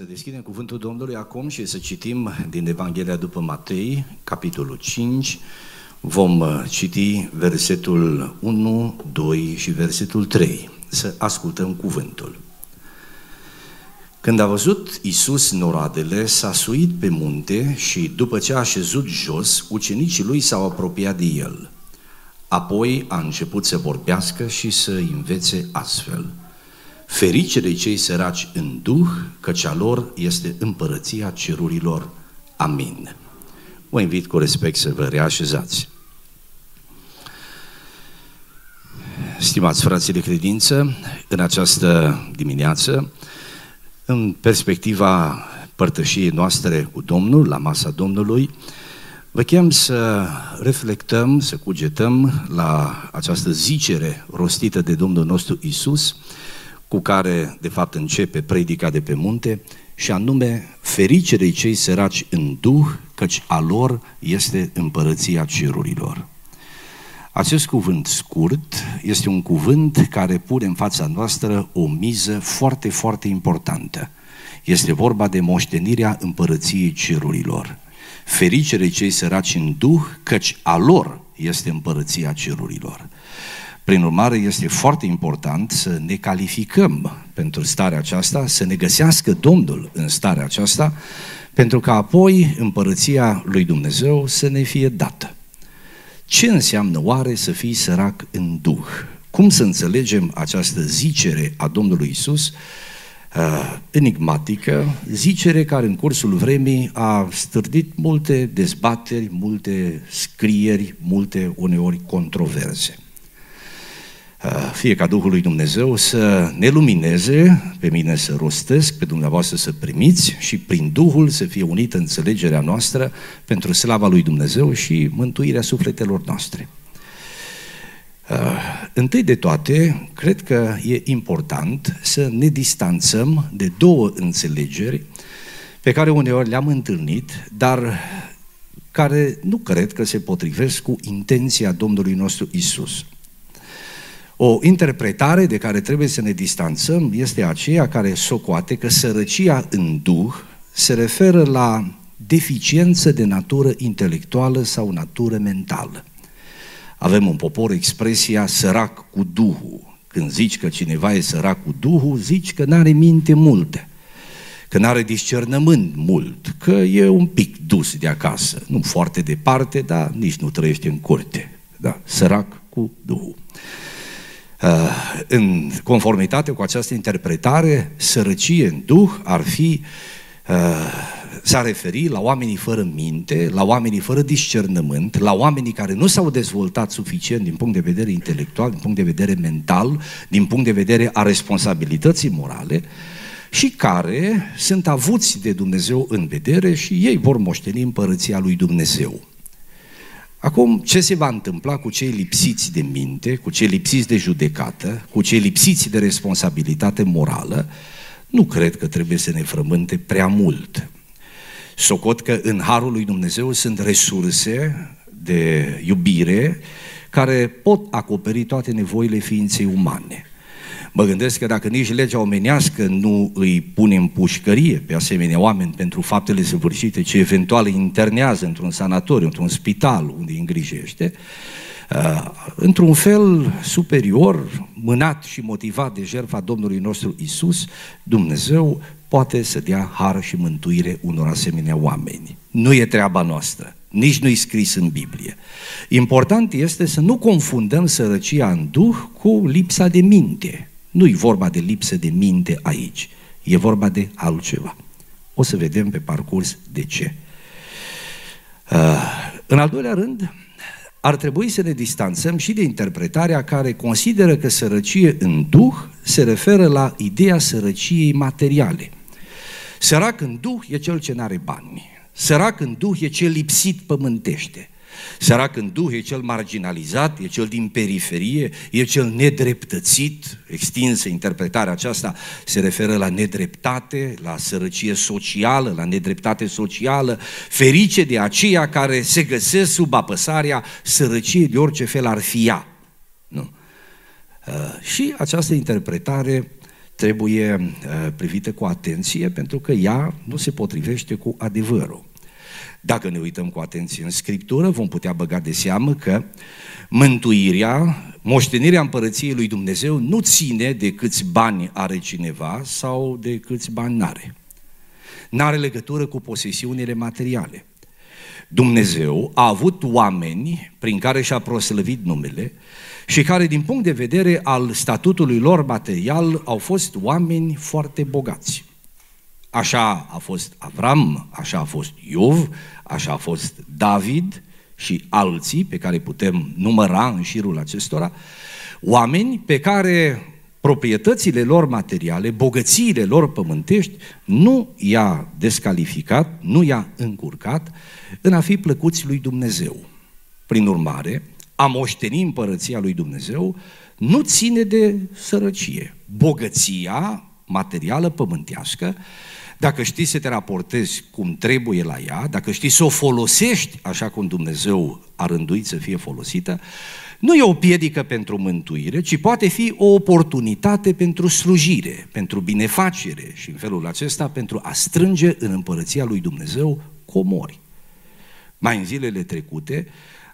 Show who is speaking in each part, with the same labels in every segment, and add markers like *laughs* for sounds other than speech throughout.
Speaker 1: Să deschidem cuvântul Domnului acum și să citim din Evanghelia după Matei, capitolul 5. Vom uh, citi versetul 1, 2 și versetul 3. Să ascultăm cuvântul. Când a văzut Isus noradele, s-a suit pe munte și după ce a așezut jos, ucenicii lui s-au apropiat de el. Apoi a început să vorbească și să învețe astfel – Ferice de cei săraci în duh, căci a lor este împărăția cerurilor. Amin. Vă invit cu respect să vă reașezați. Stimați frații de credință, în această dimineață, în perspectiva părtășiei noastre cu Domnul, la masa Domnului, vă chem să reflectăm, să cugetăm la această zicere rostită de Domnul nostru Isus, cu care, de fapt, începe predica de pe munte, și anume, ferice cei săraci în duh, căci a lor este împărăția cerurilor. Acest cuvânt scurt este un cuvânt care pune în fața noastră o miză foarte, foarte importantă. Este vorba de moștenirea împărăției cerurilor. Fericere cei săraci în duh, căci a lor este împărăția cerurilor. Prin urmare, este foarte important să ne calificăm pentru starea aceasta, să ne găsească Domnul în starea aceasta, pentru că apoi împărăția lui Dumnezeu să ne fie dată. Ce înseamnă oare să fii sărac în Duh? Cum să înțelegem această zicere a Domnului Isus, uh, enigmatică, zicere care în cursul vremii a stârdit multe dezbateri, multe scrieri, multe uneori controverse. Uh, fie ca Duhul lui Dumnezeu să ne lumineze, pe mine să rostesc, pe dumneavoastră să primiți și prin Duhul să fie unită înțelegerea noastră pentru slava lui Dumnezeu și mântuirea sufletelor noastre. Uh, întâi de toate, cred că e important să ne distanțăm de două înțelegeri pe care uneori le-am întâlnit, dar care nu cred că se potrivesc cu intenția Domnului nostru Isus. O interpretare de care trebuie să ne distanțăm este aceea care socoate că sărăcia în duh se referă la deficiență de natură intelectuală sau natură mentală. Avem în popor expresia sărac cu duhul. Când zici că cineva e sărac cu duhul, zici că n-are minte multe, că n-are discernământ mult, că e un pic dus de acasă, nu foarte departe, dar nici nu trăiește în curte. Da, sărac cu duhul. Uh, în conformitate cu această interpretare, sărăcie în duh ar fi uh, s-a referi la oamenii fără minte, la oamenii fără discernământ, la oamenii care nu s-au dezvoltat suficient din punct de vedere intelectual, din punct de vedere mental, din punct de vedere a responsabilității morale și care sunt avuți de Dumnezeu în vedere și ei vor moșteni împărăția lui Dumnezeu. Acum, ce se va întâmpla cu cei lipsiți de minte, cu cei lipsiți de judecată, cu cei lipsiți de responsabilitate morală, nu cred că trebuie să ne frământe prea mult. Socot că în Harul lui Dumnezeu sunt resurse de iubire care pot acoperi toate nevoile ființei umane. Mă gândesc că dacă nici legea omenească nu îi pune în pușcărie pe asemenea oameni pentru faptele săvârșite, ce eventual îi internează într-un sanatoriu, într-un spital unde îi îngrijește, uh, într-un fel superior, mânat și motivat de jertfa Domnului nostru Isus, Dumnezeu poate să dea har și mântuire unor asemenea oameni. Nu e treaba noastră, nici nu-i scris în Biblie. Important este să nu confundăm sărăcia în duh cu lipsa de minte. Nu-i vorba de lipsă de minte aici, e vorba de altceva. O să vedem pe parcurs de ce. Uh, în al doilea rând, ar trebui să ne distanțăm și de interpretarea care consideră că sărăcie în duh se referă la ideea sărăciei materiale. Sărac în duh e cel ce n-are bani. Sărac în duh e cel lipsit pământește. Sărac în duh e cel marginalizat, e cel din periferie, e cel nedreptățit, extinsă interpretarea aceasta se referă la nedreptate, la sărăcie socială, la nedreptate socială, ferice de aceia care se găsesc sub apăsarea sărăciei de orice fel ar fi ea. Nu. Uh, și această interpretare trebuie uh, privită cu atenție pentru că ea nu se potrivește cu adevărul. Dacă ne uităm cu atenție în Scriptură, vom putea băga de seamă că mântuirea, moștenirea împărăției lui Dumnezeu nu ține de câți bani are cineva sau de câți bani n-are. N-are legătură cu posesiunile materiale. Dumnezeu a avut oameni prin care și-a proslăvit numele și care din punct de vedere al statutului lor material au fost oameni foarte bogați. Așa a fost Avram, așa a fost Iov, așa a fost David și alții pe care putem număra în șirul acestora, oameni pe care proprietățile lor materiale, bogățiile lor pământești, nu i-a descalificat, nu i-a încurcat în a fi plăcuți lui Dumnezeu. Prin urmare, a moșteni împărăția lui Dumnezeu nu ține de sărăcie. Bogăția materială pământească, dacă știi să te raportezi cum trebuie la ea, dacă știi să o folosești așa cum Dumnezeu a rânduit să fie folosită, nu e o piedică pentru mântuire, ci poate fi o oportunitate pentru slujire, pentru binefacere și în felul acesta pentru a strânge în împărăția lui Dumnezeu comori. Mai în zilele trecute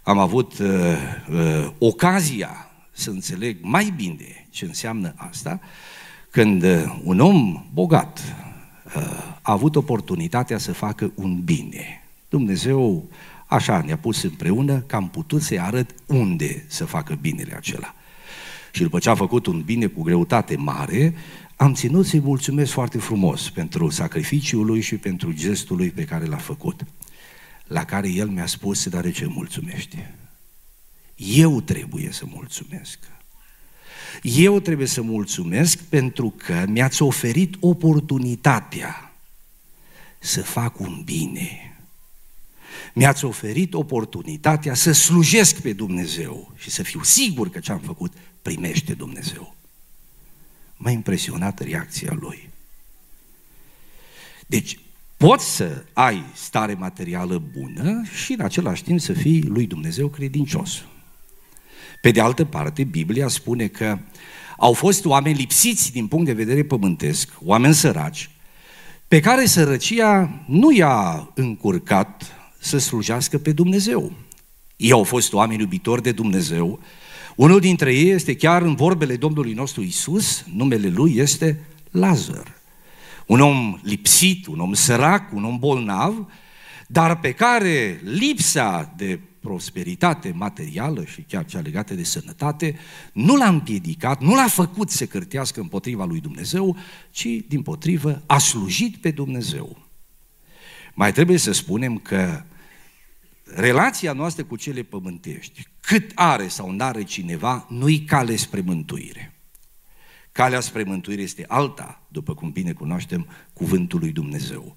Speaker 1: am avut uh, uh, ocazia să înțeleg mai bine ce înseamnă asta, când uh, un om bogat uh, a avut oportunitatea să facă un bine. Dumnezeu așa ne-a pus împreună că am putut să-i arăt unde să facă binele acela. Și după ce a făcut un bine cu greutate mare, am ținut să-i mulțumesc foarte frumos pentru sacrificiul lui și pentru gestul lui pe care l-a făcut la care el mi-a spus, dar de ce mulțumești? Eu trebuie să mulțumesc. Eu trebuie să mulțumesc pentru că mi-ați oferit oportunitatea să fac un bine. Mi-ați oferit oportunitatea să slujesc pe Dumnezeu și să fiu sigur că ce am făcut primește Dumnezeu. M-a impresionat reacția lui. Deci, Poți să ai stare materială bună și în același timp să fii lui Dumnezeu credincios. Pe de altă parte, Biblia spune că au fost oameni lipsiți din punct de vedere pământesc, oameni săraci, pe care sărăcia nu i-a încurcat să slujească pe Dumnezeu. Ei au fost oameni iubitori de Dumnezeu. Unul dintre ei este chiar în vorbele Domnului nostru Isus, numele lui este Lazar un om lipsit, un om sărac, un om bolnav, dar pe care lipsa de prosperitate materială și chiar cea legată de sănătate nu l-a împiedicat, nu l-a făcut să cârtească împotriva lui Dumnezeu, ci din potrivă a slujit pe Dumnezeu. Mai trebuie să spunem că relația noastră cu cele pământești, cât are sau nu are cineva, nu-i cale spre mântuire. Calea spre mântuire este alta, după cum bine cunoaștem cuvântul lui Dumnezeu.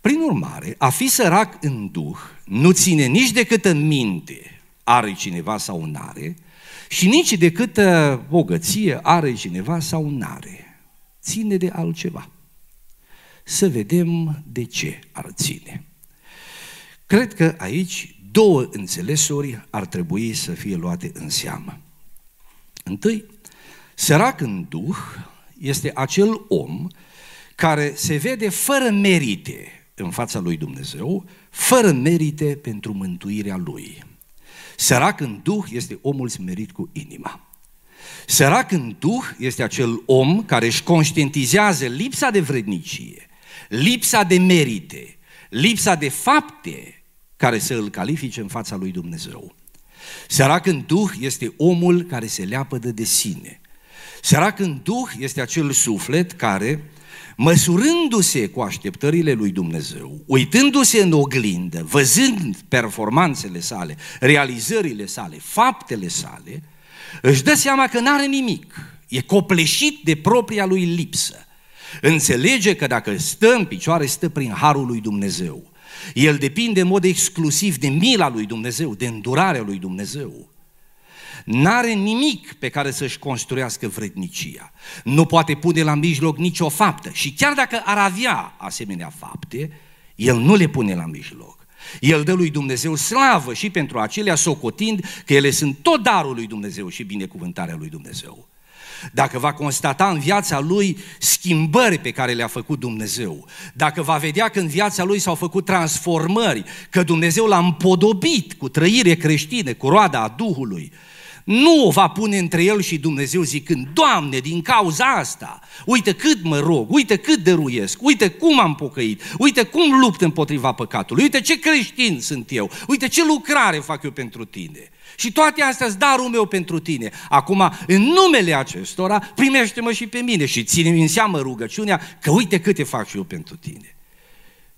Speaker 1: Prin urmare, a fi sărac în duh nu ține nici decât în minte are cineva sau nu are, și nici de câtă bogăție are cineva sau nu are. Ține de altceva. Să vedem de ce ar ține. Cred că aici două înțelesuri ar trebui să fie luate în seamă. Întâi, Sărac în duh este acel om care se vede fără merite în fața lui Dumnezeu, fără merite pentru mântuirea lui. Sărac în duh este omul smerit cu inima. Sărac în duh este acel om care își conștientizează lipsa de vrednicie, lipsa de merite, lipsa de fapte care să îl califice în fața lui Dumnezeu. Sărac în duh este omul care se leapădă de sine, Sărac în Duh este acel suflet care, măsurându-se cu așteptările lui Dumnezeu, uitându-se în oglindă, văzând performanțele sale, realizările sale, faptele sale, își dă seama că nu are nimic, e copleșit de propria lui lipsă. Înțelege că dacă stă în picioare, stă prin harul lui Dumnezeu. El depinde în mod exclusiv de mila lui Dumnezeu, de îndurarea lui Dumnezeu. N-are nimic pe care să-și construiască vrednicia. Nu poate pune la mijloc nicio faptă. Și chiar dacă ar avea asemenea fapte, el nu le pune la mijloc. El dă lui Dumnezeu slavă și pentru acelea socotind că ele sunt tot darul lui Dumnezeu și binecuvântarea lui Dumnezeu. dacă va constata în viața lui schimbări pe care le-a făcut Dumnezeu, dacă va vedea că în viața lui s-au făcut transformări, că Dumnezeu l-a împodobit cu trăire creștine, cu roada a Duhului, nu o va pune între el și Dumnezeu zicând, Doamne, din cauza asta, uite cât mă rog, uite cât dăruiesc, uite cum am pocăit, uite cum lupt împotriva păcatului, uite ce creștin sunt eu, uite ce lucrare fac eu pentru tine. Și toate astea sunt darul meu pentru tine. Acum, în numele acestora, primește-mă și pe mine și ține-mi în seamă rugăciunea că uite câte fac și eu pentru tine.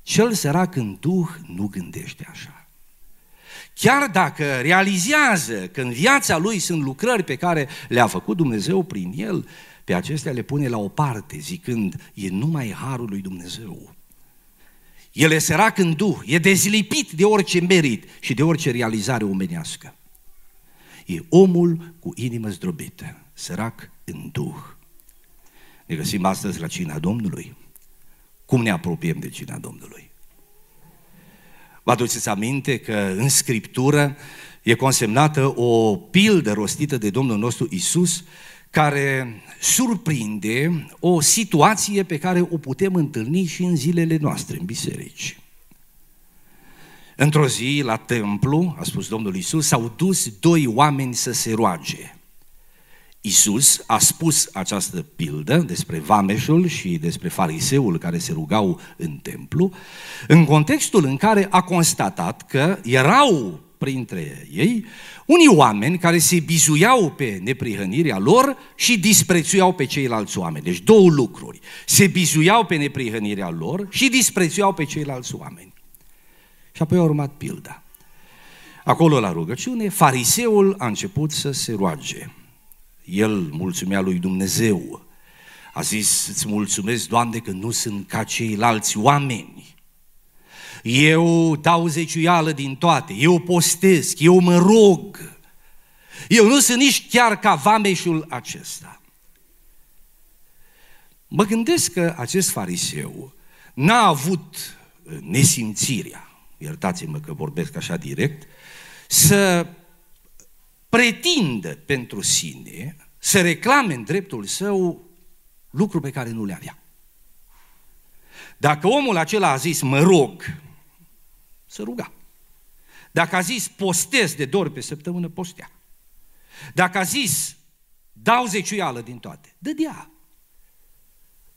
Speaker 1: Cel sărac în duh nu gândește așa. Chiar dacă realizează că în viața lui sunt lucrări pe care le-a făcut Dumnezeu prin el, pe acestea le pune la o parte, zicând, e numai harul lui Dumnezeu. El e sărac în duh, e dezlipit de orice merit și de orice realizare omenească. E omul cu inimă zdrobită, sărac în duh. Ne găsim astăzi la cina Domnului. Cum ne apropiem de cina Domnului? Vă aduceți aminte că în Scriptură e consemnată o pildă rostită de Domnul nostru Isus, care surprinde o situație pe care o putem întâlni și în zilele noastre, în biserici. Într-o zi, la templu, a spus Domnul Isus, s-au dus doi oameni să se roage. Isus a spus această pildă despre vameșul și despre fariseul care se rugau în templu, în contextul în care a constatat că erau printre ei unii oameni care se bizuiau pe neprihănirea lor și disprețuiau pe ceilalți oameni. Deci două lucruri. Se bizuiau pe neprihănirea lor și disprețuiau pe ceilalți oameni. Și apoi a urmat pilda. Acolo la rugăciune, fariseul a început să se roage. El mulțumea lui Dumnezeu. A zis, îți mulțumesc, Doamne, că nu sunt ca ceilalți oameni. Eu dau zeciuială din toate, eu postesc, eu mă rog. Eu nu sunt nici chiar ca vameșul acesta. Mă gândesc că acest fariseu n-a avut nesimțirea, iertați-mă că vorbesc așa direct, să pretindă pentru sine, să reclame în dreptul său lucru pe care nu le avea. Dacă omul acela a zis, mă rog, să ruga. Dacă a zis, postez de două ori pe săptămână, postea. Dacă a zis, dau zeciuială din toate, dădea.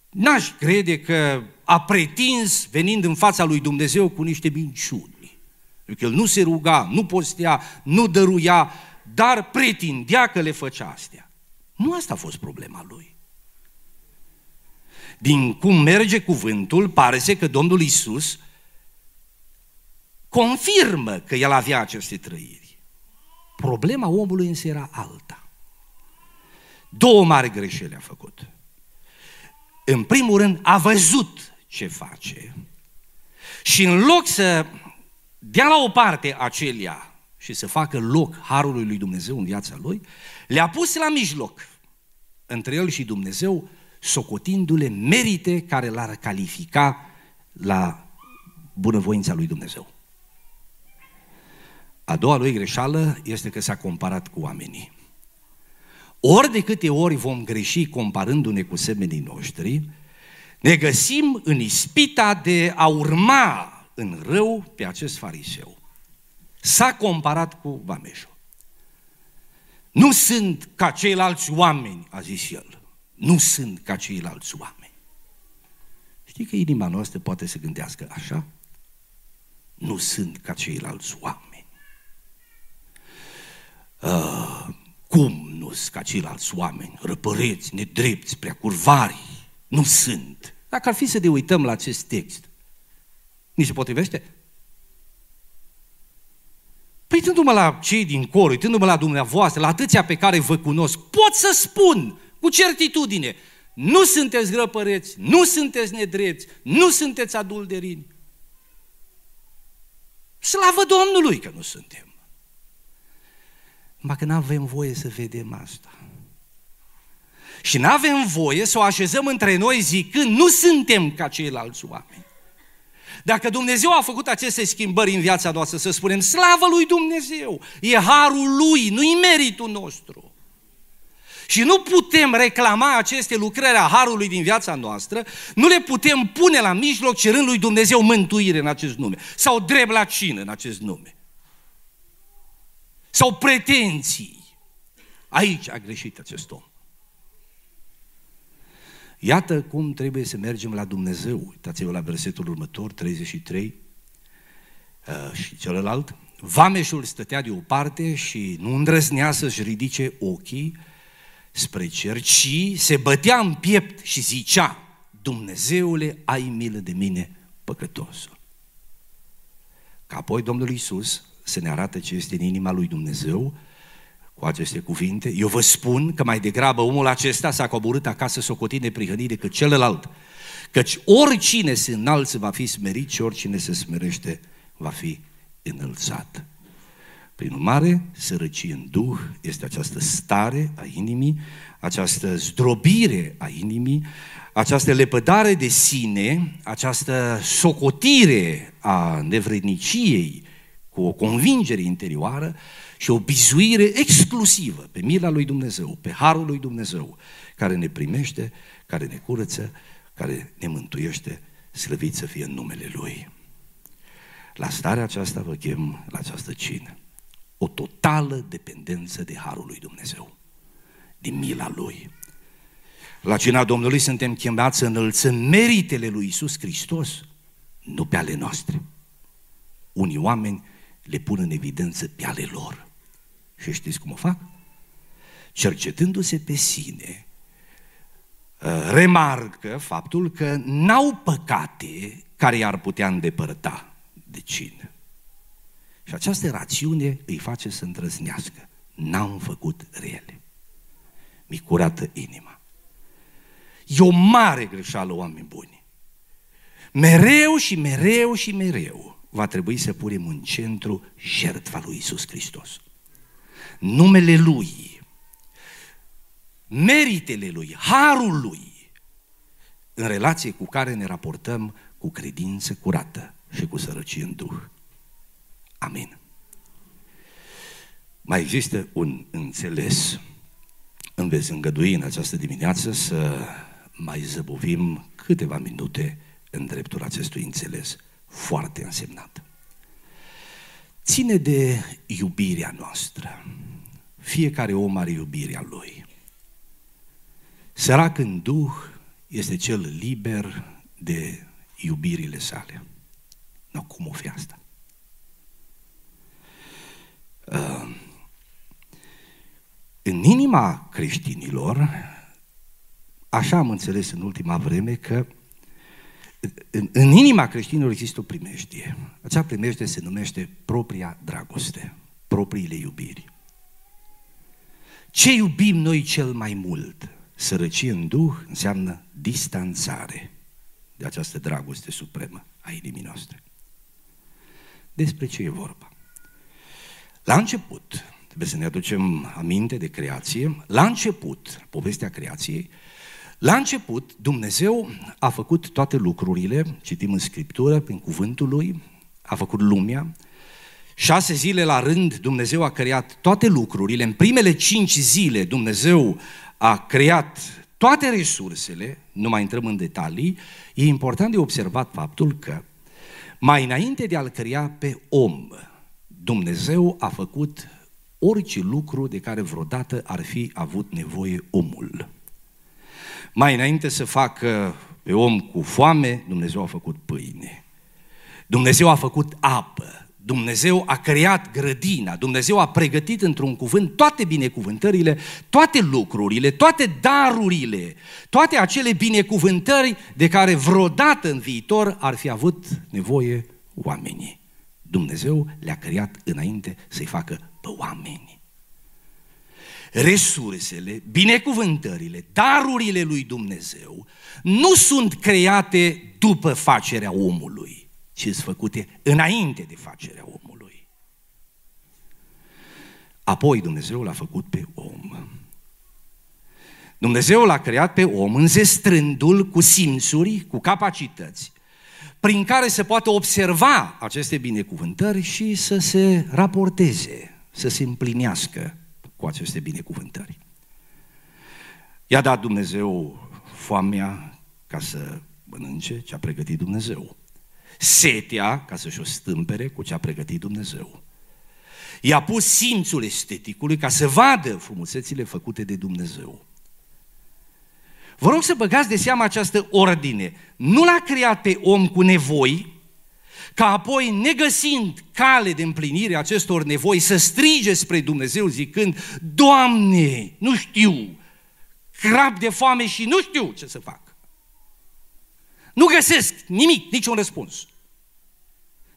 Speaker 1: N-aș crede că a pretins venind în fața lui Dumnezeu cu niște minciuni. Pentru că el nu se ruga, nu postea, nu dăruia, dar pretindea că le făcea astea. Nu asta a fost problema lui. Din cum merge cuvântul, pare să că Domnul Isus confirmă că el avea aceste trăiri. Problema omului însă era alta. Două mari greșeli a făcut. În primul rând, a văzut ce face și în loc să dea la o parte acelea și să facă loc harului lui Dumnezeu în viața lui, le-a pus la mijloc între el și Dumnezeu, socotindu-le merite care l-ar califica la bunăvoința lui Dumnezeu. A doua lui greșeală este că s-a comparat cu oamenii. Ori de câte ori vom greși comparându-ne cu semenii noștri, ne găsim în ispita de a urma în rău pe acest fariseu. S-a comparat cu vameșul. Nu sunt ca ceilalți oameni, a zis el. Nu sunt ca ceilalți oameni. Știi că inima noastră poate să gândească așa? Nu sunt ca ceilalți oameni. Uh, cum nu sunt ca ceilalți oameni? Răpăreți, nedrepți, prea curvari. Nu sunt. Dacă ar fi să ne uităm la acest text, ni se potrivește? Păi uitându-mă la cei din cor, uitându-mă la dumneavoastră, la atâția pe care vă cunosc, pot să spun cu certitudine, nu sunteți grăpăreți, nu sunteți nedreți, nu sunteți adulderini. Slavă Domnului că nu suntem. Numai că nu avem voie să vedem asta. Și nu avem voie să o așezăm între noi zicând, nu suntem ca ceilalți oameni. Dacă Dumnezeu a făcut aceste schimbări în viața noastră, să spunem, slavă lui Dumnezeu, e harul lui, nu-i meritul nostru. Și nu putem reclama aceste lucrări a Harului din viața noastră, nu le putem pune la mijloc cerând lui Dumnezeu mântuire în acest nume, sau drept la cină în acest nume, sau pretenții. Aici a greșit acest om. Iată cum trebuie să mergem la Dumnezeu. Uitați-vă la versetul următor, 33, uh, și celălalt. Vameșul stătea de o parte și nu îndrăznea să-și ridice ochii spre cer, ci se bătea în piept și zicea, Dumnezeule, ai milă de mine, păcătosul. Ca apoi Domnul Iisus să ne arate ce este în inima lui Dumnezeu cu aceste cuvinte. Eu vă spun că mai degrabă omul acesta s-a coborât acasă socotit neprihănit decât celălalt. Căci oricine se înalță va fi smerit și oricine se smerește va fi înălțat. Prin urmare, sărăcie în Duh este această stare a inimii, această zdrobire a inimii, această lepădare de sine, această socotire a nevredniciei cu o convingere interioară și o bizuire exclusivă pe mila lui Dumnezeu, pe harul lui Dumnezeu, care ne primește, care ne curăță, care ne mântuiește, slăvit să fie în numele Lui. La starea aceasta vă chem la această cină. O totală dependență de Harul lui Dumnezeu, din mila Lui. La cina Domnului suntem chemați să înălțăm meritele lui Isus Hristos, nu pe ale noastre. Unii oameni le pun în evidență pe ale lor. Și știți cum o fac? Cercetându-se pe sine, ă, remarcă faptul că n-au păcate care i-ar putea îndepărta de cină. Și această rațiune îi face să îndrăznească. N-am făcut rele. Mi curată inima. E o mare greșeală, oameni buni. Mereu și mereu și mereu va trebui să punem în centru jertfa lui Isus Hristos. Numele Lui, meritele Lui, harul Lui, în relație cu care ne raportăm cu credință curată și cu sărăcie în Duh. Amin. Mai există un înțeles, îmi veți îngădui în această dimineață să mai zăbovim câteva minute în dreptul acestui înțeles foarte însemnat. Ține de iubirea noastră. Fiecare om are iubirea lui. Sărac în Duh este cel liber de iubirile sale. Nu, cum o fi asta? Uh, în inima creștinilor, așa am înțeles în ultima vreme că în, în inima creștinilor există o primejdie. Acea primejdie se numește propria dragoste, propriile iubiri. Ce iubim noi cel mai mult? Sărăcie în Duh înseamnă distanțare de această dragoste supremă a inimii noastre. Despre ce e vorba? La început, trebuie să ne aducem aminte de creație, la început, povestea creației, la început, Dumnezeu a făcut toate lucrurile, citim în Scriptură, prin cuvântul Lui, a făcut lumea, șase zile la rând Dumnezeu a creat toate lucrurile, în primele cinci zile Dumnezeu a creat toate resursele, nu mai intrăm în detalii, e important de observat faptul că mai înainte de a-l crea pe om, Dumnezeu a făcut orice lucru de care vreodată ar fi avut nevoie omul. Mai înainte să facă pe om cu foame, Dumnezeu a făcut pâine. Dumnezeu a făcut apă. Dumnezeu a creat grădina, Dumnezeu a pregătit într-un cuvânt toate binecuvântările, toate lucrurile, toate darurile, toate acele binecuvântări de care vreodată în viitor ar fi avut nevoie oamenii. Dumnezeu le-a creat înainte să-i facă pe oameni resursele, binecuvântările, darurile lui Dumnezeu nu sunt create după facerea omului, ci sunt făcute înainte de facerea omului. Apoi Dumnezeu l-a făcut pe om. Dumnezeu l-a creat pe om înzestrându-l cu simțuri, cu capacități, prin care se poate observa aceste binecuvântări și să se raporteze, să se împlinească cu aceste binecuvântări. I-a dat Dumnezeu foamea ca să mănânce ce a pregătit Dumnezeu. Setea ca să-și o stâmpere cu ce a pregătit Dumnezeu. I-a pus simțul esteticului ca să vadă frumusețile făcute de Dumnezeu. Vă rog să băgați de seama această ordine. Nu l-a creat pe om cu nevoi, ca apoi, negăsind cale de împlinire acestor nevoi, să strige spre Dumnezeu zicând, Doamne, nu știu, crap de foame și nu știu ce să fac. Nu găsesc nimic, niciun răspuns.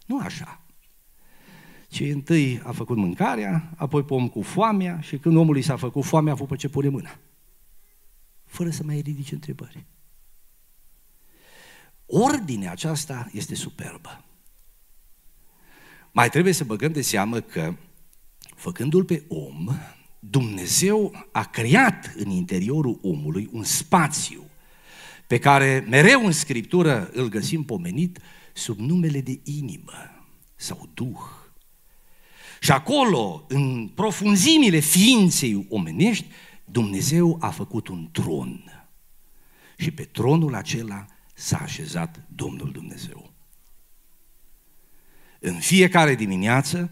Speaker 1: Nu așa. Ci întâi a făcut mâncarea, apoi pe om cu foamea și când omul i s-a făcut foamea, a făcut pe ce pune mâna. Fără să mai ridice întrebări. Ordinea aceasta este superbă. Mai trebuie să băgăm de seamă că, făcându-l pe om, Dumnezeu a creat în interiorul omului un spațiu pe care mereu în Scriptură îl găsim pomenit sub numele de inimă sau duh. Și acolo, în profunzimile ființei omenești, Dumnezeu a făcut un tron. Și pe tronul acela s-a așezat Domnul Dumnezeu. În fiecare dimineață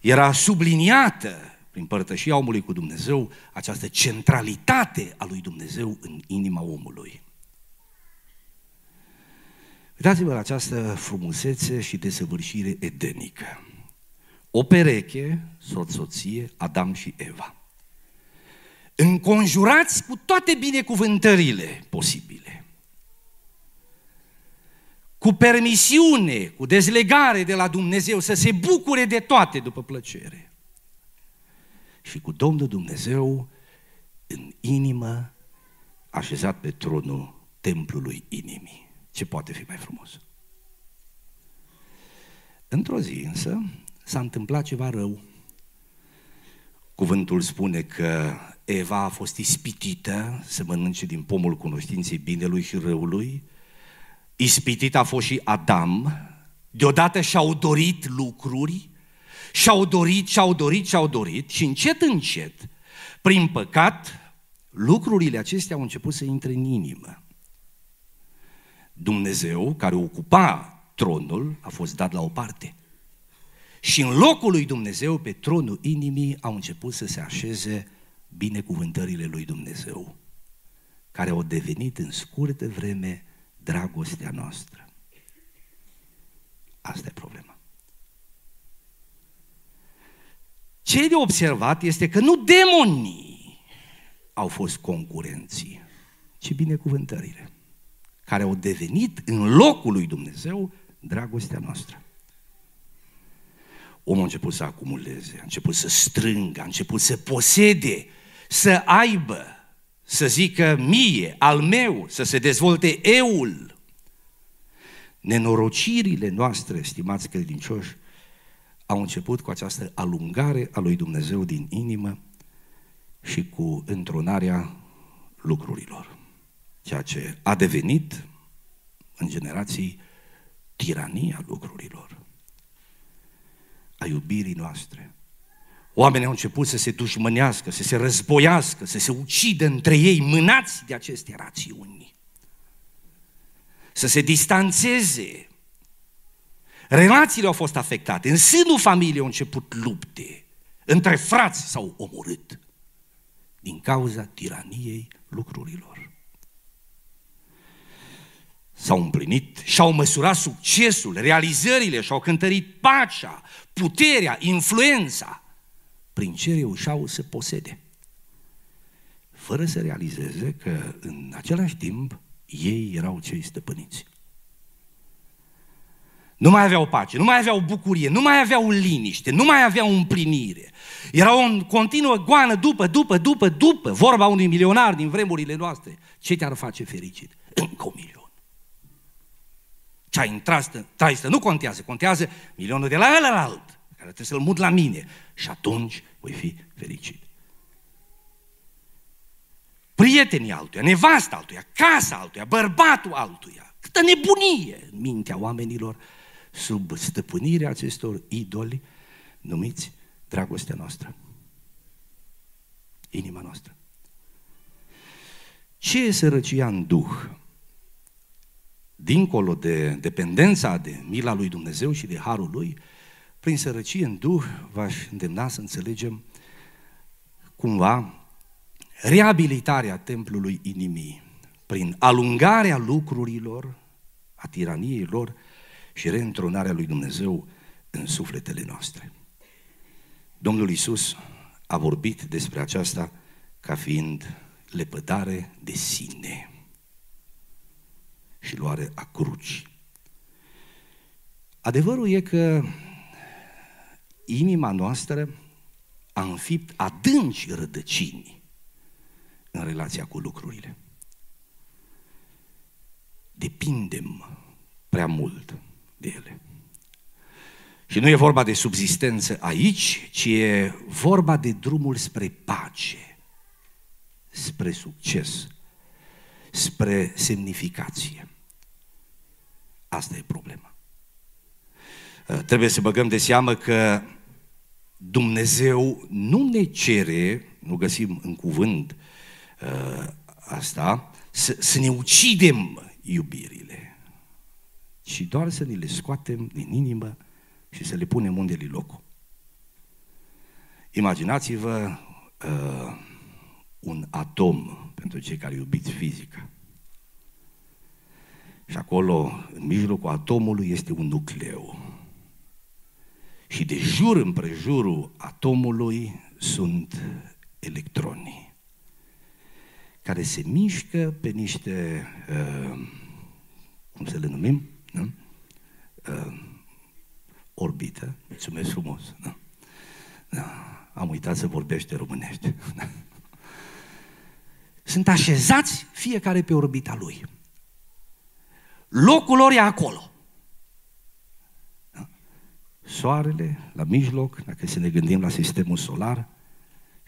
Speaker 1: era subliniată prin părtășia omului cu Dumnezeu această centralitate a lui Dumnezeu în inima omului. Uitați-vă la această frumusețe și desăvârșire edenică. O pereche, soț-soție, Adam și Eva. Înconjurați cu toate binecuvântările posibile. Cu permisiune, cu dezlegare de la Dumnezeu, să se bucure de toate după plăcere. Și cu Domnul Dumnezeu în inimă, așezat pe tronul templului inimii. Ce poate fi mai frumos? Într-o zi însă s-a întâmplat ceva rău. Cuvântul spune că Eva a fost ispitită să mănânce din pomul cunoștinței binelui și răului. Ispitit a fost și Adam. Deodată și-au dorit lucruri, și-au dorit, și-au dorit, și-au dorit și încet, încet, prin păcat, lucrurile acestea au început să intre în inimă. Dumnezeu, care ocupa tronul, a fost dat la o parte. Și în locul lui Dumnezeu, pe tronul inimii, au început să se așeze binecuvântările lui Dumnezeu, care au devenit în scurtă vreme dragostea noastră. Asta e problema. Ce de observat este că nu demonii au fost concurenții, ci binecuvântările care au devenit în locul lui Dumnezeu dragostea noastră. Omul a început să acumuleze, a început să strângă, a început să posede, să aibă, să zică mie, al meu, să se dezvolte eul. Nenorocirile noastre, stimați credincioși, au început cu această alungare a lui Dumnezeu din inimă și cu întronarea lucrurilor ceea ce a devenit în generații tirania lucrurilor, a iubirii noastre. Oamenii au început să se dușmănească, să se războiască, să se ucidă între ei, mânați de aceste rațiuni. Să se distanțeze. Relațiile au fost afectate. În sânul familiei au început lupte. Între frați s-au omorât. Din cauza tiraniei lucrurilor s-au împlinit și-au măsurat succesul, realizările, și-au cântărit pacea, puterea, influența, prin ce reușeau să posede. Fără să realizeze că în același timp ei erau cei stăpâniți. Nu mai aveau pace, nu mai aveau bucurie, nu mai aveau liniște, nu mai aveau împlinire. Erau în continuă goană după, după, după, după. Vorba unui milionar din vremurile noastre. Ce te-ar face fericit? Încă un milion. Ce a intrat, traistă, nu contează, contează milionul de la ălălalt, care trebuie să-l mut la mine. Și atunci voi fi fericit. Prietenii altuia, nevasta altuia, casa altuia, bărbatul altuia. Câtă nebunie în mintea oamenilor sub stăpânirea acestor idoli numiți dragostea noastră. Inima noastră. Ce e sărăcia în Duh? Dincolo de dependența de mila lui Dumnezeu și de harul lui, prin sărăcie în Duh v-aș îndemna să înțelegem cumva reabilitarea templului inimii, prin alungarea lucrurilor, a tiraniei lor și reîntronarea lui Dumnezeu în sufletele noastre. Domnul Isus a vorbit despre aceasta ca fiind lepădare de sine și luare a cruci. Adevărul e că inima noastră a înfipt adânci rădăcini în relația cu lucrurile. Depindem prea mult de ele. Și nu e vorba de subzistență aici, ci e vorba de drumul spre pace, spre succes, spre semnificație. Asta e problema. Uh, trebuie să băgăm de seamă că Dumnezeu nu ne cere, nu găsim în cuvânt uh, asta, să, să ne ucidem iubirile, ci doar să ne le scoatem din inimă și să le punem unde li locul. Imaginați-vă uh, un atom pentru cei care iubiți fizica. Și acolo, în mijlocul atomului, este un nucleu. Și de jur împrejurul atomului sunt electroni care se mișcă pe niște, uh, cum să le numim, nu? Uh, orbită. Mulțumesc frumos. Da. Da. Am uitat să vorbește românește. Da. *laughs* Sunt așezați fiecare pe orbita lui. Locul lor e acolo. Da. Soarele la mijloc, dacă să ne gândim la sistemul solar,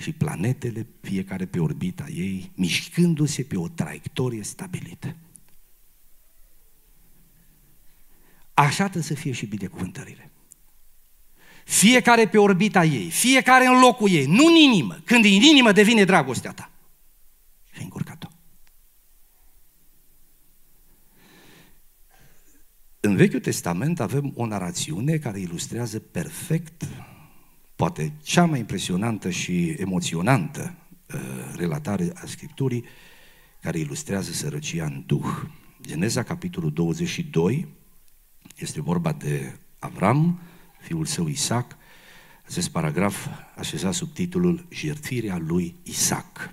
Speaker 1: și planetele, fiecare pe orbita ei, mișcându-se pe o traiectorie stabilită. Așa trebuie să fie și binecuvântările. Fiecare pe orbita ei, fiecare în locul ei, nu în inimă. Când în inimă devine dragostea ta. Și ai încurcat-o. În Vechiul Testament avem o narațiune care ilustrează perfect, poate cea mai impresionantă și emoționantă uh, relatare a Scripturii, care ilustrează sărăcia în Duh. Geneza, capitolul 22, este vorba de Avram, fiul său Isaac, acest paragraf așezat sub titlul Jertfirea lui Isaac.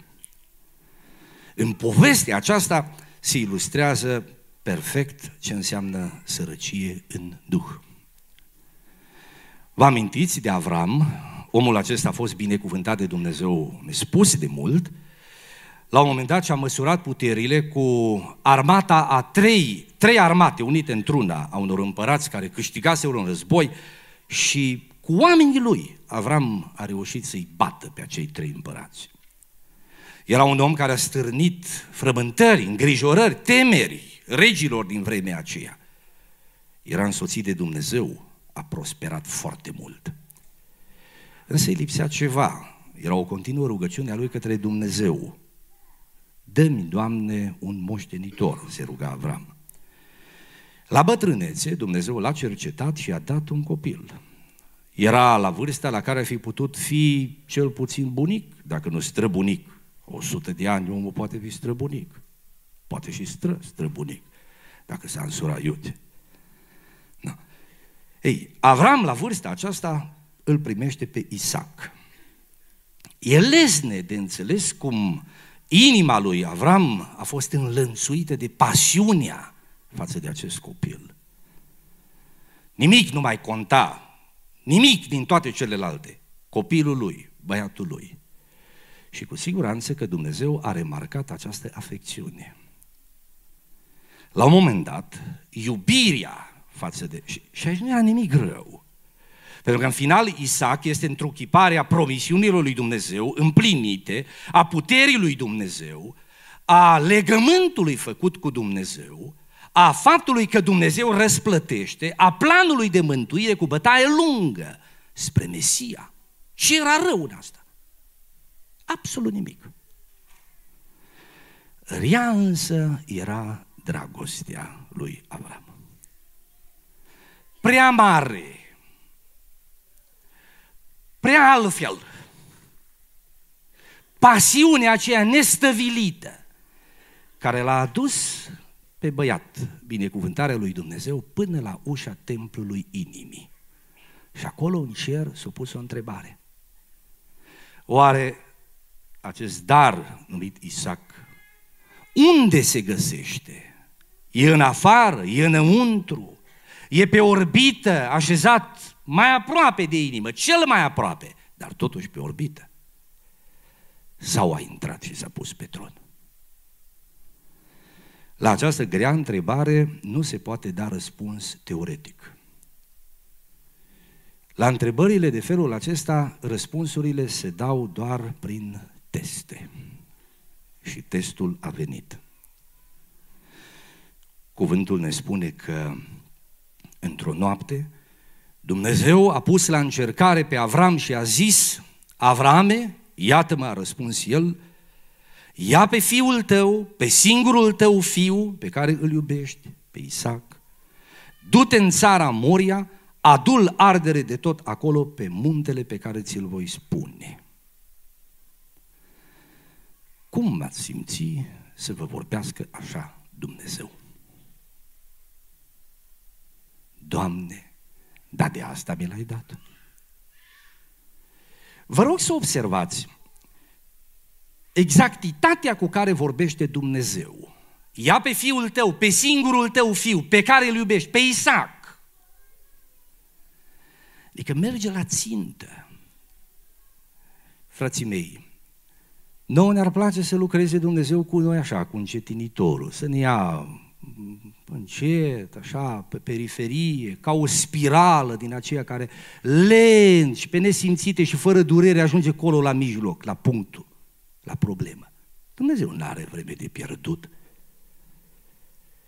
Speaker 1: În povestea aceasta se ilustrează perfect ce înseamnă sărăcie în Duh. Vă amintiți de Avram, omul acesta a fost binecuvântat de Dumnezeu nespus de mult, la un moment dat și-a măsurat puterile cu armata a trei, trei armate unite într-una a unor împărați care câștigaseră un război și cu oamenii lui, Avram a reușit să-i bată pe acei trei împărați. Era un om care a stârnit frământări, îngrijorări, temeri regilor din vremea aceea. Era însoțit de Dumnezeu, a prosperat foarte mult. Însă îi lipsea ceva. Era o continuă rugăciune a lui către Dumnezeu. Dă-mi, Doamne, un moștenitor, se ruga Avram. La bătrânețe, Dumnezeu l-a cercetat și a dat un copil. Era la vârsta la care ar fi putut fi cel puțin bunic, dacă nu străbunic. O sută de ani omul poate fi străbunic. Poate și stră, străbunic, dacă s-a însurat iute. No. Ei, Avram, la vârsta aceasta, îl primește pe Isaac. E lesne de înțeles cum inima lui Avram a fost înlănțuită de pasiunea față de acest copil. Nimic nu mai conta, nimic din toate celelalte. Copilul lui, băiatul lui. Și cu siguranță că Dumnezeu a remarcat această afecțiune. La un moment dat, iubirea față de... Și, și aici nu era nimic rău. Pentru că în final Isaac este întruchiparea promisiunilor lui Dumnezeu împlinite, a puterii lui Dumnezeu, a legământului făcut cu Dumnezeu, a faptului că Dumnezeu răsplătește, a planului de mântuire cu bătaie lungă spre Mesia. Ce era rău în asta? Absolut nimic. Rea însă era dragostea lui Avram. Prea mare, prea altfel, pasiunea aceea nestăvilită, care l-a adus pe băiat binecuvântarea lui Dumnezeu până la ușa templului inimii. Și acolo în cer s-a pus o întrebare. Oare acest dar numit Isaac, unde se găsește? E în afară? E înăuntru? E pe orbită, așezat mai aproape de inimă, cel mai aproape, dar totuși pe orbită? Sau a intrat și s-a pus pe tron? La această grea întrebare nu se poate da răspuns teoretic. La întrebările de felul acesta, răspunsurile se dau doar prin teste. Și testul a venit. Cuvântul ne spune că într-o noapte Dumnezeu a pus la încercare pe Avram și a zis, Avrame, iată-mă, a răspuns el, ia pe fiul tău, pe singurul tău fiu pe care îl iubești, pe Isaac, du-te în țara Moria, adul ardere de tot acolo pe muntele pe care ți-l voi spune. Cum ați simți să vă vorbească așa Dumnezeu? Doamne, dar de asta mi l-ai dat. Vă rog să observați exactitatea cu care vorbește Dumnezeu. Ia pe fiul tău, pe singurul tău fiu, pe care îl iubești, pe Isaac. Adică merge la țintă. Frații mei, nouă ne-ar place să lucreze Dumnezeu cu noi așa, cu încetinitorul, să ne ia încet, așa, pe periferie, ca o spirală din aceea care lent și pe nesimțite și fără durere ajunge acolo la mijloc, la punctul la problemă. Dumnezeu nu are vreme de pierdut.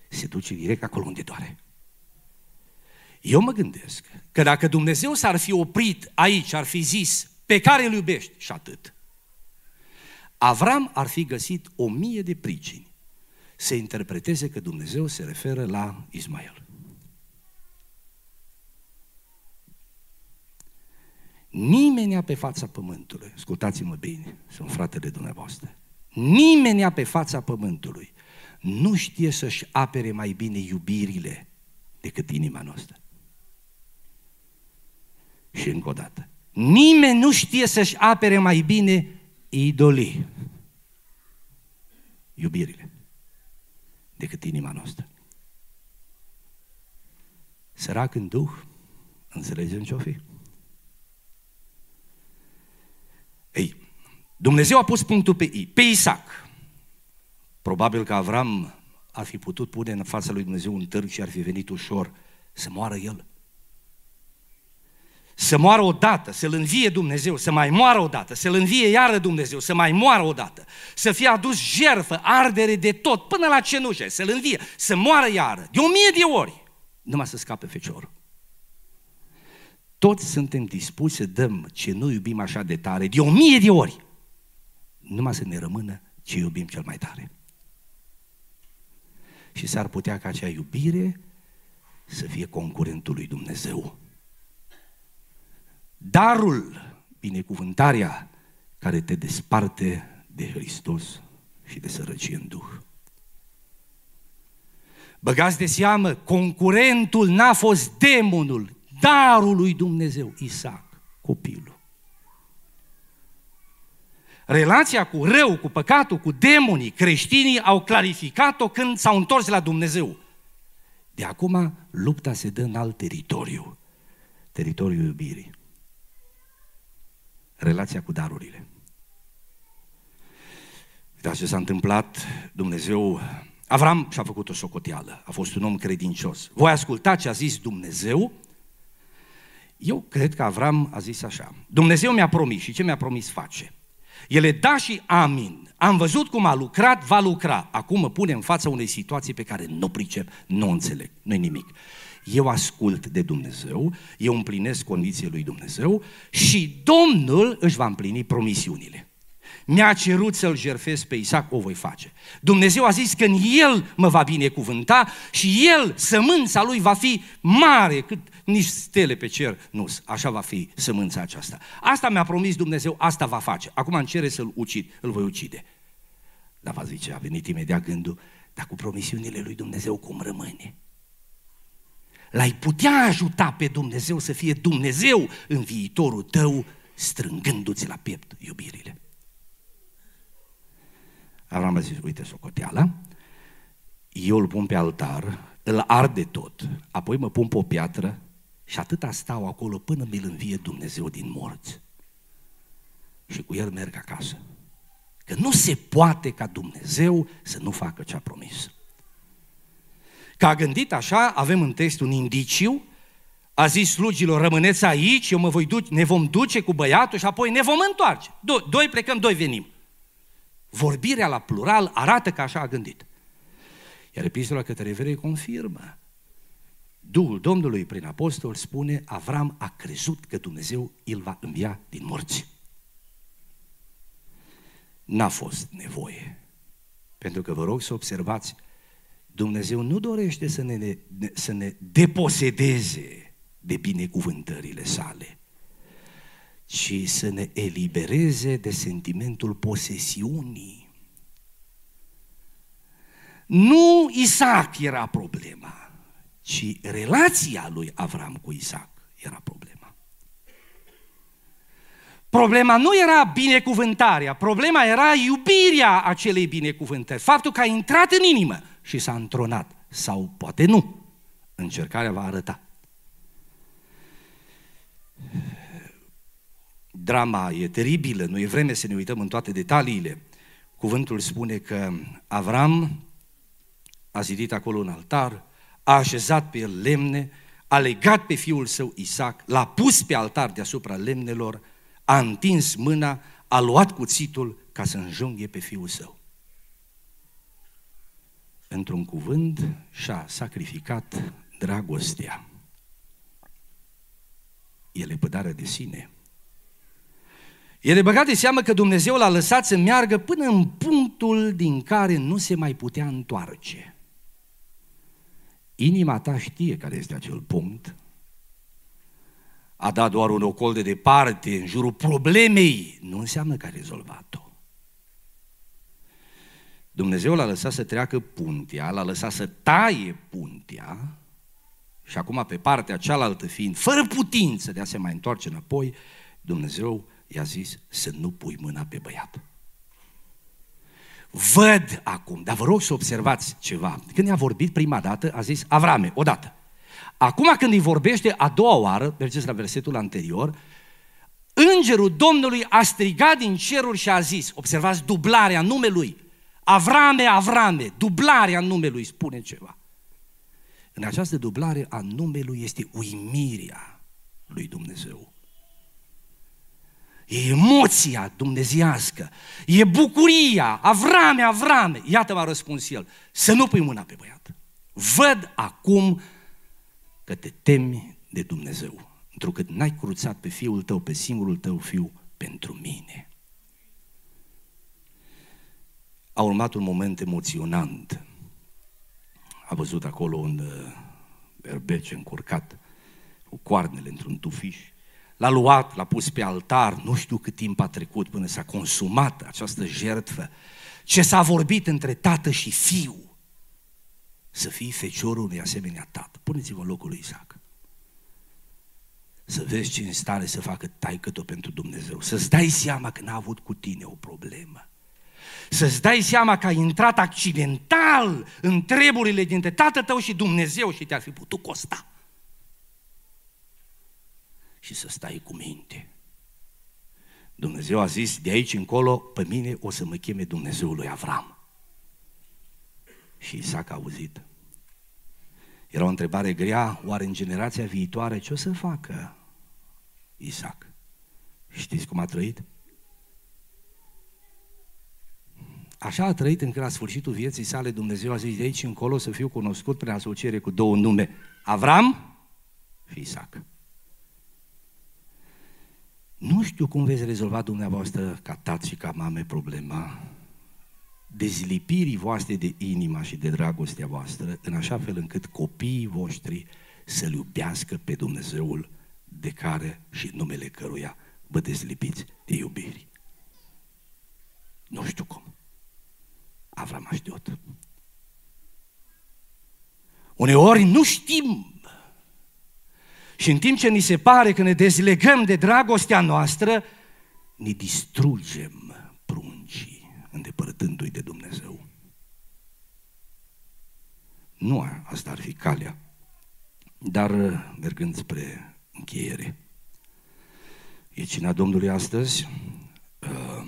Speaker 1: Se duce direct acolo unde doare. Eu mă gândesc că dacă Dumnezeu s-ar fi oprit aici, ar fi zis, pe care îl iubești și atât, Avram ar fi găsit o mie de pricini să interpreteze că Dumnezeu se referă la Ismael. Nimeni pe fața pământului, ascultați-mă bine, sunt fratele dumneavoastră, nimeni pe fața pământului nu știe să-și apere mai bine iubirile decât inima noastră. Și încă o dată, nimeni nu știe să-și apere mai bine idolii, iubirile, decât inima noastră. Sărac în duh, înțelegem ce-o fi? Ei, Dumnezeu a pus punctul pe I, pe Isaac. Probabil că Avram ar fi putut pune în fața lui Dumnezeu un târg și ar fi venit ușor să moară el. Să moară odată, să-l învie Dumnezeu, să mai moară odată, să-l învie iară Dumnezeu, să mai moară odată, să fie adus jerfă, ardere de tot, până la cenușe, să-l învie, să moară iară, de o mie de ori, numai să scape feciorul. Toți suntem dispuși să dăm ce nu iubim așa de tare, de o mie de ori, numai să ne rămână ce iubim cel mai tare. Și s-ar putea ca acea iubire să fie concurentul lui Dumnezeu. Darul, binecuvântarea care te desparte de Hristos și de sărăcie în Duh. Băgați de seamă, concurentul n-a fost demonul, darul lui Dumnezeu, Isaac, copilul. Relația cu rău, cu păcatul, cu demonii, creștinii au clarificat-o când s-au întors la Dumnezeu. De acum, lupta se dă în alt teritoriu, teritoriul iubirii. Relația cu darurile. Uitați ce s-a întâmplat, Dumnezeu, Avram și-a făcut o socoteală, a fost un om credincios. Voi asculta ce a zis Dumnezeu eu cred că Avram a zis așa, Dumnezeu mi-a promis și ce mi-a promis face. El e da și amin. Am văzut cum a lucrat, va lucra. Acum mă pune în fața unei situații pe care nu pricep, nu înțeleg, nu nimic. Eu ascult de Dumnezeu, eu împlinesc condițiile lui Dumnezeu și Domnul își va împlini promisiunile. mi-a cerut să-l jerfesc pe Isaac, o voi face. Dumnezeu a zis că în el mă va binecuvânta și el, sămânța lui, va fi mare, cât nici stele pe cer nu Așa va fi sămânța aceasta. Asta mi-a promis Dumnezeu, asta va face. Acum îmi cere să-l ucid, îl voi ucide. Dar va zice, a venit imediat gândul, dar cu promisiunile lui Dumnezeu cum rămâne? L-ai putea ajuta pe Dumnezeu să fie Dumnezeu în viitorul tău, strângându-ți la piept iubirile. Avram a zis, uite socoteala, eu îl pun pe altar, îl arde tot, apoi mă pun pe o piatră și atâta stau acolo până mi-l învie Dumnezeu din morți. Și cu el merg acasă. Că nu se poate ca Dumnezeu să nu facă ce a promis. Că a gândit așa, avem în text un indiciu, a zis slugilor, rămâneți aici, eu mă voi duce, ne vom duce cu băiatul și apoi ne vom întoarce. Doi, doi plecăm, doi venim. Vorbirea la plural arată că așa a gândit. Iar epistola către evrei confirmă. Duhul Domnului prin apostol spune, Avram a crezut că Dumnezeu îl va învia din morți. N-a fost nevoie. Pentru că vă rog să observați, Dumnezeu nu dorește să ne, să ne deposedeze de binecuvântările sale, ci să ne elibereze de sentimentul posesiunii. Nu Isaac era problema, ci relația lui Avram cu Isaac era problema. Problema nu era binecuvântarea, problema era iubirea acelei binecuvântări, faptul că a intrat în inimă și s-a întronat, sau poate nu. Încercarea va arăta. Drama e teribilă, nu e vreme să ne uităm în toate detaliile. Cuvântul spune că Avram a zidit acolo un altar, a așezat pe el lemne, a legat pe fiul său Isaac, l-a pus pe altar deasupra lemnelor, a întins mâna, a luat cuțitul ca să înjunghe pe fiul său. Într-un cuvânt și-a sacrificat dragostea. E lepădarea de sine. El e băgat de seamă că Dumnezeu l-a lăsat să meargă până în punctul din care nu se mai putea întoarce. Inima ta știe care este acel punct. A dat doar un ocol de departe în jurul problemei, nu înseamnă că a rezolvat-o. Dumnezeu l-a lăsat să treacă puntea, l-a lăsat să taie puntea și acum pe partea cealaltă fiind fără putință de a se mai întoarce înapoi, Dumnezeu i-a zis să nu pui mâna pe băiat. Văd acum, dar vă rog să observați ceva. Când i-a vorbit prima dată, a zis Avrame, odată. Acum când îi vorbește a doua oară, mergeți la versetul anterior, îngerul Domnului a strigat din ceruri și a zis, observați dublarea numelui, Avrame, Avrame, dublarea numelui spune ceva. În această dublare a numelui este uimirea lui Dumnezeu. E emoția dumneziască, e bucuria, Avrame, Avrame. Iată m-a răspuns el, să nu pui mâna pe băiat. Văd acum că te temi de Dumnezeu, întrucât n-ai cruțat pe fiul tău, pe singurul tău fiu, pentru mine. A urmat un moment emoționant. A văzut acolo un uh, berbece încurcat cu coarnele într-un tufiș. L-a luat, l-a pus pe altar, nu știu cât timp a trecut până s-a consumat această jertfă. Ce s-a vorbit între tată și fiu. Să fii feciorul unui asemenea tată. Puneți-vă în locul lui Isaac. Să vezi ce în stare să facă taică pentru Dumnezeu. Să-ți dai seama că n-a avut cu tine o problemă să-ți dai seama că ai intrat accidental în treburile dintre tatăl tău și Dumnezeu și te-ar fi putut costa. Și să stai cu minte. Dumnezeu a zis, de aici încolo, pe mine o să mă cheme Dumnezeul lui Avram. Și Isaac a auzit. Era o întrebare grea, oare în generația viitoare ce o să facă Isaac? Știți cum a trăit? Așa a trăit încât la sfârșitul vieții sale Dumnezeu a zis de aici încolo să fiu cunoscut prin asociere cu două nume, Avram și Isaac. Nu știu cum veți rezolva dumneavoastră ca tați și ca mame problema dezlipirii voastre de inima și de dragostea voastră, în așa fel încât copiii voștri să-L iubească pe Dumnezeul de care și numele căruia vă dezlipiți de iubiri. Nu știu cum. Avram a știut. Uneori nu știm. Și în timp ce ni se pare că ne dezlegăm de dragostea noastră, ne distrugem pruncii, îndepărtându-i de Dumnezeu. Nu asta ar fi calea. Dar mergând spre încheiere, e cina Domnului astăzi, uh,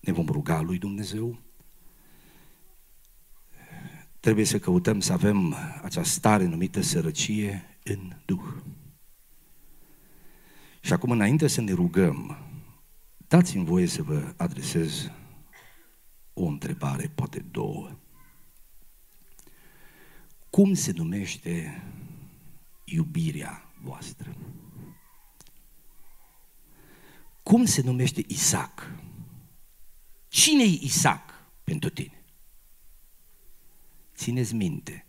Speaker 1: ne vom ruga lui Dumnezeu, trebuie să căutăm să avem această stare numită sărăcie în Duh. Și acum, înainte să ne rugăm, dați-mi voie să vă adresez o întrebare, poate două. Cum se numește iubirea voastră? Cum se numește Isaac? Cine e Isaac pentru tine? Țineți minte,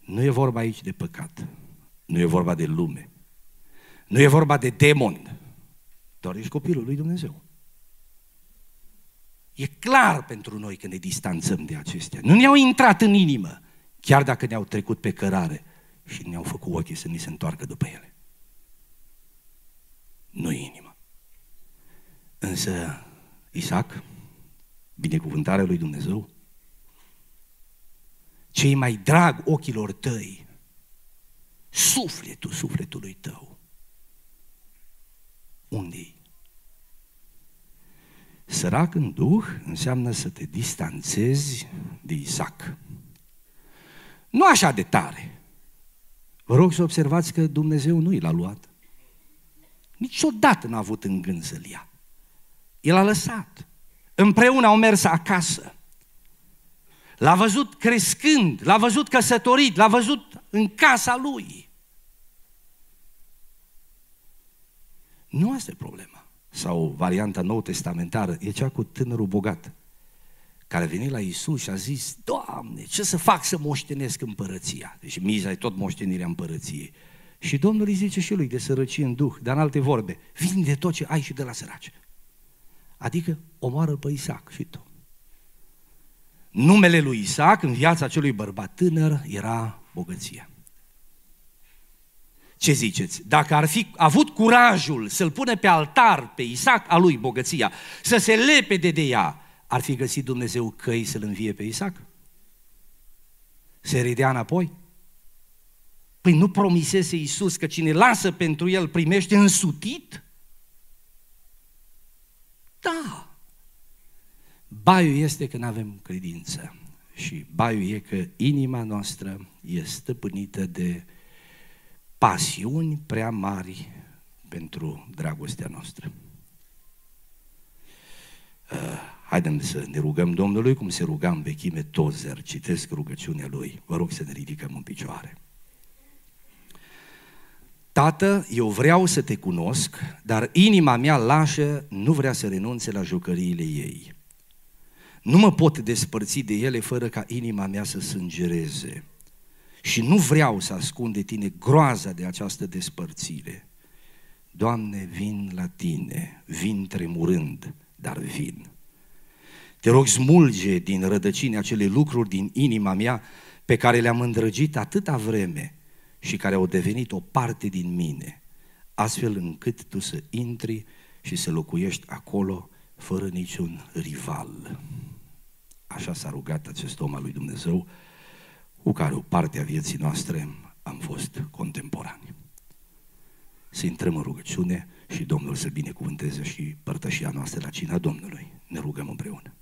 Speaker 1: nu e vorba aici de păcat, nu e vorba de lume, nu e vorba de demon, doar ești copilul lui Dumnezeu. E clar pentru noi că ne distanțăm de acestea. Nu ne-au intrat în inimă, chiar dacă ne-au trecut pe cărare și ne-au făcut ochii să ni se întoarcă după ele. Nu inima. Însă Isaac, binecuvântarea lui Dumnezeu, cei mai drag ochilor tăi, sufletul sufletului tău, unde Sărac în duh înseamnă să te distanțezi de Isaac. Nu așa de tare. Vă rog să observați că Dumnezeu nu i l-a luat. Niciodată n-a avut în gând să-l ia. El a lăsat. Împreună au mers acasă. L-a văzut crescând, l-a văzut căsătorit, l-a văzut în casa lui. Nu asta e problema. Sau varianta nou testamentară, e cea cu tânărul bogat care a venit la Isus și a zis, Doamne, ce să fac să moștenesc împărăția? Deci miza e tot moștenirea împărăției. Și Domnul îi zice și lui de sărăcie în duh, dar în alte vorbe, vinde tot ce ai și de la săraci. Adică omoară pe Isaac și tu. Numele lui Isaac în viața acelui bărbat tânăr era bogăția. Ce ziceți? Dacă ar fi avut curajul să-l pune pe altar pe Isaac a lui bogăția, să se lepede de ea, ar fi găsit Dumnezeu căi să-l învie pe Isaac? Se ridea înapoi? Păi nu promisese Iisus că cine lasă pentru el primește însutit? Da. Baiul este că nu avem credință și baiul e că inima noastră este stăpânită de pasiuni prea mari pentru dragostea noastră. Uh Haidem să ne rugăm Domnului cum se ruga în vechime Tozer, citesc rugăciunea lui. Vă rog să ne ridicăm în picioare. Tată, eu vreau să te cunosc, dar inima mea lașă nu vrea să renunțe la jucăriile ei. Nu mă pot despărți de ele fără ca inima mea să sângereze. Și nu vreau să ascund de tine groaza de această despărțire. Doamne, vin la tine, vin tremurând, dar vin. Te rog, smulge din rădăcini acele lucruri din inima mea pe care le-am îndrăgit atâta vreme și care au devenit o parte din mine, astfel încât tu să intri și să locuiești acolo fără niciun rival. Așa s-a rugat acest om al lui Dumnezeu, cu care o parte a vieții noastre am fost contemporani. Să intrăm în rugăciune și Domnul să binecuvânteze și părtășia noastră la cina Domnului. Ne rugăm împreună.